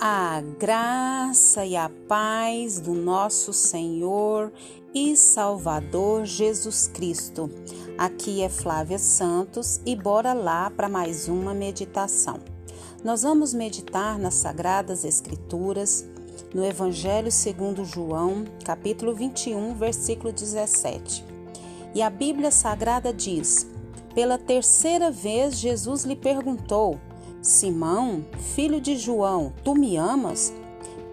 A graça e a paz do nosso Senhor e Salvador Jesus Cristo. Aqui é Flávia Santos e bora lá para mais uma meditação. Nós vamos meditar nas Sagradas Escrituras, no Evangelho segundo João, capítulo 21, versículo 17. E a Bíblia Sagrada diz: Pela terceira vez Jesus lhe perguntou: Simão, filho de João, tu me amas?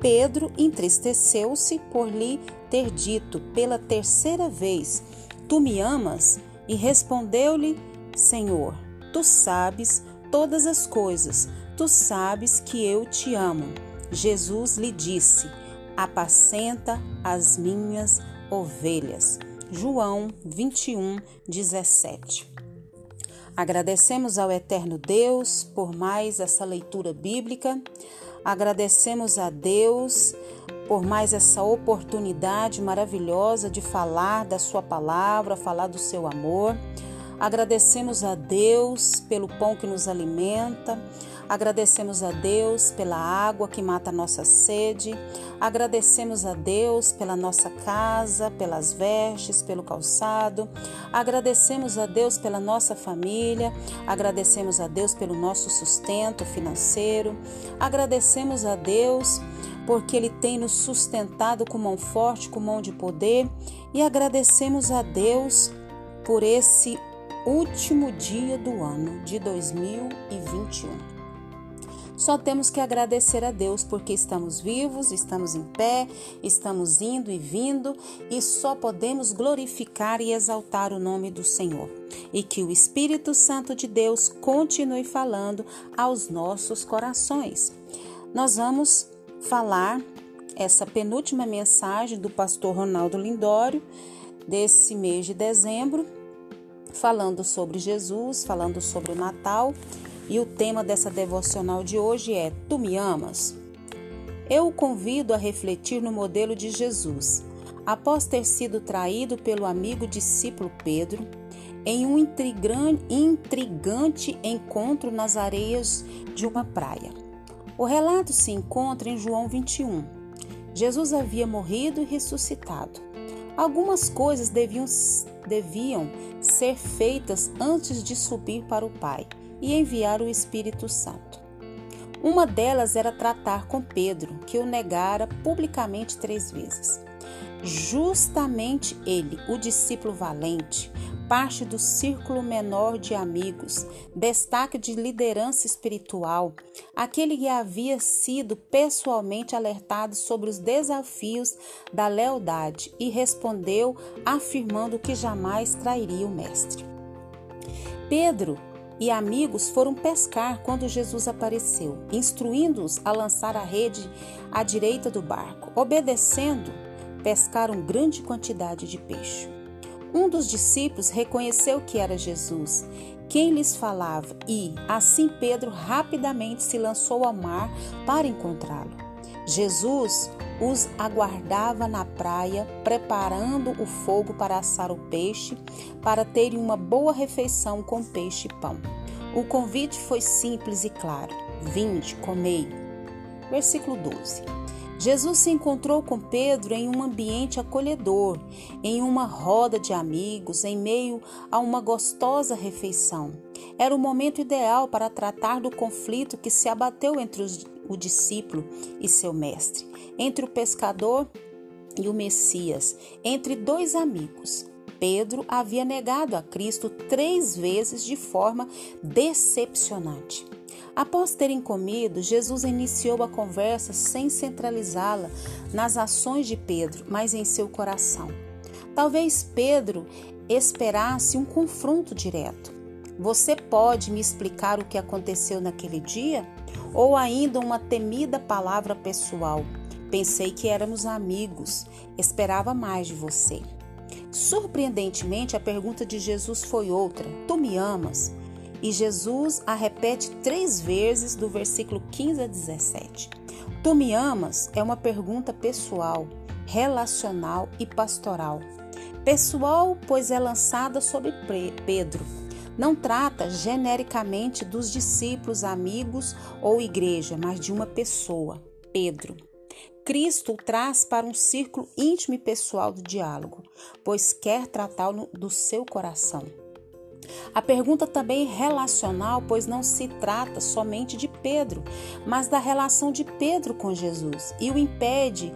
Pedro entristeceu-se por lhe ter dito pela terceira vez: Tu me amas? E respondeu-lhe: Senhor, tu sabes todas as coisas, tu sabes que eu te amo. Jesus lhe disse: Apacenta as minhas ovelhas. João 21, 17. Agradecemos ao Eterno Deus por mais essa leitura bíblica. Agradecemos a Deus por mais essa oportunidade maravilhosa de falar da Sua palavra, falar do seu amor. Agradecemos a Deus pelo pão que nos alimenta. Agradecemos a Deus pela água que mata a nossa sede. Agradecemos a Deus pela nossa casa, pelas vestes, pelo calçado. Agradecemos a Deus pela nossa família. Agradecemos a Deus pelo nosso sustento financeiro. Agradecemos a Deus porque Ele tem nos sustentado com mão forte, com mão de poder. E agradecemos a Deus por esse último dia do ano de 2021. Só temos que agradecer a Deus porque estamos vivos, estamos em pé, estamos indo e vindo e só podemos glorificar e exaltar o nome do Senhor. E que o Espírito Santo de Deus continue falando aos nossos corações. Nós vamos falar essa penúltima mensagem do pastor Ronaldo Lindório desse mês de dezembro, falando sobre Jesus, falando sobre o Natal e o tema dessa devocional de hoje é Tu me amas? Eu o convido a refletir no modelo de Jesus. Após ter sido traído pelo amigo discípulo Pedro, em um intrigante encontro nas areias de uma praia. O relato se encontra em João 21. Jesus havia morrido e ressuscitado. Algumas coisas deviam, deviam ser feitas antes de subir para o Pai e enviar o Espírito Santo. Uma delas era tratar com Pedro, que o negara publicamente três vezes. Justamente ele, o discípulo valente, parte do círculo menor de amigos, destaque de liderança espiritual, aquele que havia sido pessoalmente alertado sobre os desafios da lealdade e respondeu afirmando que jamais trairia o Mestre. Pedro e amigos foram pescar quando Jesus apareceu, instruindo-os a lançar a rede à direita do barco. Obedecendo, pescaram grande quantidade de peixe. Um dos discípulos reconheceu que era Jesus, quem lhes falava, e assim Pedro rapidamente se lançou ao mar para encontrá-lo. Jesus os aguardava na praia, preparando o fogo para assar o peixe, para terem uma boa refeição com peixe e pão. O convite foi simples e claro: Vinde, comei. Versículo 12. Jesus se encontrou com Pedro em um ambiente acolhedor, em uma roda de amigos, em meio a uma gostosa refeição. Era o momento ideal para tratar do conflito que se abateu entre os, o discípulo e seu mestre, entre o pescador e o Messias, entre dois amigos. Pedro havia negado a Cristo três vezes de forma decepcionante. Após terem comido, Jesus iniciou a conversa sem centralizá-la nas ações de Pedro, mas em seu coração. Talvez Pedro esperasse um confronto direto. Você pode me explicar o que aconteceu naquele dia? Ou ainda uma temida palavra pessoal. Pensei que éramos amigos, esperava mais de você. Surpreendentemente, a pergunta de Jesus foi outra: Tu me amas? E Jesus a repete três vezes do versículo 15 a 17. Tu me amas é uma pergunta pessoal, relacional e pastoral. Pessoal, pois é lançada sobre Pedro. Não trata genericamente dos discípulos, amigos ou igreja, mas de uma pessoa. Pedro. Cristo o traz para um círculo íntimo e pessoal do diálogo, pois quer tratá-lo do seu coração. A pergunta também é relacional, pois não se trata somente de Pedro, mas da relação de Pedro com Jesus e o impede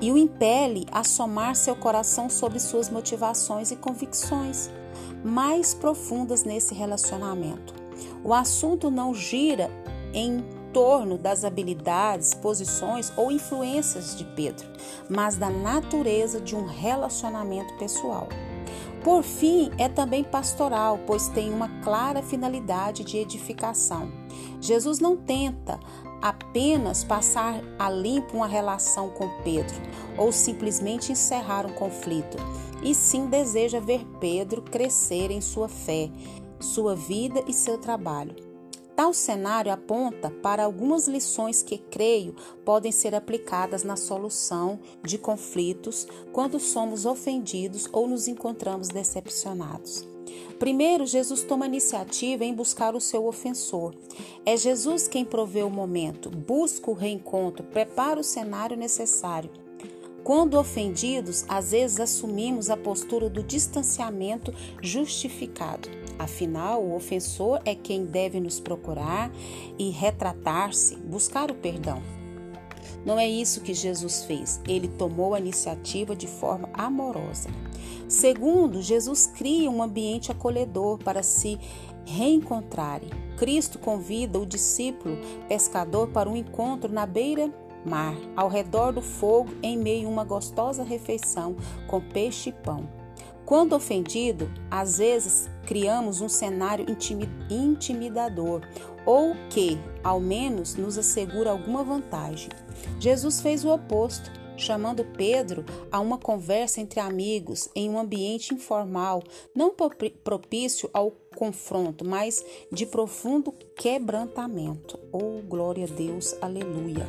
e o impele a somar seu coração sobre suas motivações e convicções mais profundas nesse relacionamento. O assunto não gira em torno das habilidades, posições ou influências de Pedro, mas da natureza de um relacionamento pessoal. Por fim, é também pastoral, pois tem uma clara finalidade de edificação. Jesus não tenta apenas passar a limpo uma relação com Pedro ou simplesmente encerrar um conflito, e sim deseja ver Pedro crescer em sua fé, sua vida e seu trabalho. Tal cenário aponta para algumas lições que, creio, podem ser aplicadas na solução de conflitos quando somos ofendidos ou nos encontramos decepcionados. Primeiro, Jesus toma iniciativa em buscar o seu ofensor. É Jesus quem provê o momento, busca o reencontro, prepara o cenário necessário. Quando ofendidos, às vezes assumimos a postura do distanciamento justificado. Afinal, o ofensor é quem deve nos procurar e retratar-se, buscar o perdão. Não é isso que Jesus fez. Ele tomou a iniciativa de forma amorosa. Segundo, Jesus cria um ambiente acolhedor para se reencontrarem. Cristo convida o discípulo pescador para um encontro na beira mar, ao redor do fogo, em meio a uma gostosa refeição com peixe e pão. Quando ofendido, às vezes criamos um cenário intimidador ou que, ao menos, nos assegura alguma vantagem. Jesus fez o oposto, chamando Pedro a uma conversa entre amigos em um ambiente informal, não propício ao confronto, mas de profundo quebrantamento. Oh, glória a Deus, aleluia.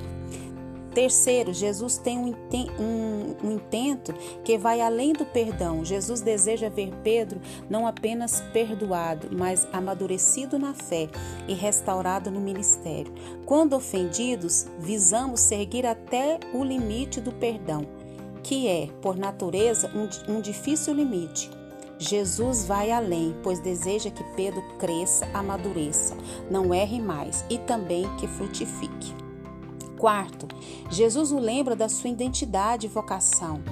Terceiro, Jesus tem um, um, um, intento que vai além do perdão. Jesus deseja ver Pedro não apenas perdoado, mas amadurecido na fé e restaurado no ministério. Quando ofendidos, visamos seguir até o limite do perdão, que é, por natureza, um, um difícil limite. Jesus vai além, pois deseja que Pedro cresça, amadureça, não erre mais e também que frutifique. Quarto, Jesus o lembra da sua identidade e vocação.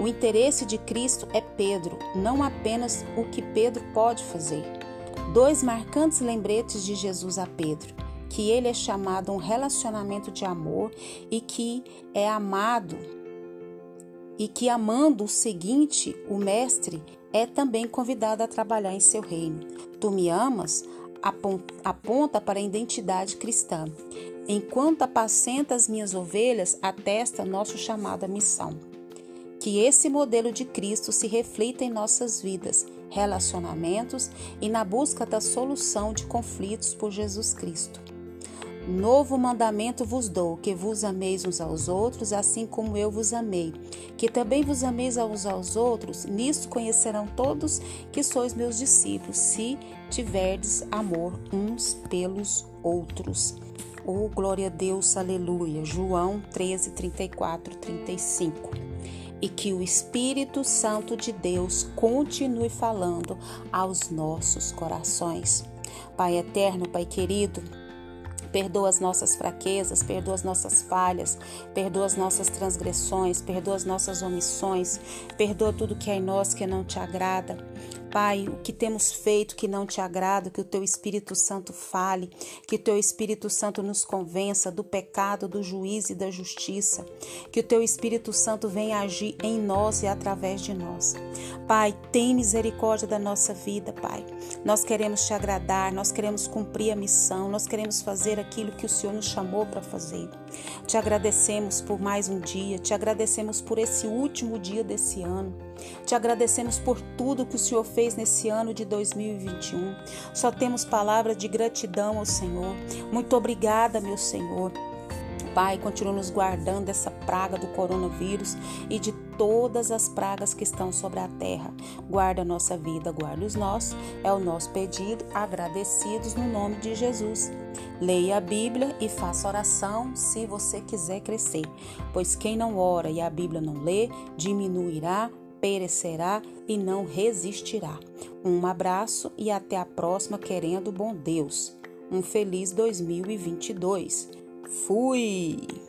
O interesse de Cristo é Pedro, não apenas o que Pedro pode fazer. Dois marcantes lembretes de Jesus a Pedro: que ele é chamado a um relacionamento de amor e que é amado, e que amando o seguinte, o Mestre é também convidado a trabalhar em seu reino. Tu me amas? Aponta para a identidade cristã. Enquanto apacenta as minhas ovelhas, atesta nosso chamado à missão. Que esse modelo de Cristo se reflita em nossas vidas, relacionamentos e na busca da solução de conflitos por Jesus Cristo. Novo mandamento vos dou, que vos ameis uns aos outros, assim como eu vos amei. Que também vos ameis uns aos outros, nisto conhecerão todos que sois meus discípulos, se tiverdes amor uns pelos outros. Oh, glória a Deus, aleluia. João 13, 34, 35. E que o Espírito Santo de Deus continue falando aos nossos corações. Pai eterno, Pai querido, Perdoa as nossas fraquezas, perdoa as nossas falhas, perdoa as nossas transgressões, perdoa as nossas omissões, perdoa tudo que é em nós que não te agrada. Pai, o que temos feito que não te agrada, que o teu Espírito Santo fale, que o teu Espírito Santo nos convença do pecado, do juízo e da justiça, que o teu Espírito Santo venha agir em nós e através de nós. Pai, tem misericórdia da nossa vida, Pai. Nós queremos te agradar, nós queremos cumprir a missão, nós queremos fazer aquilo que o Senhor nos chamou para fazer. Te agradecemos por mais um dia, te agradecemos por esse último dia desse ano. Te agradecemos por tudo que o Senhor fez nesse ano de 2021. Só temos palavras de gratidão ao Senhor. Muito obrigada, meu Senhor Pai, continua nos guardando dessa praga do coronavírus e de todas as pragas que estão sobre a terra. Guarda a nossa vida, guarda os nossos. É o nosso pedido, agradecidos no nome de Jesus. Leia a Bíblia e faça oração se você quiser crescer, pois quem não ora e a Bíblia não lê, diminuirá, perecerá e não resistirá. Um abraço e até a próxima, querendo bom Deus. Um feliz 2022. Fui!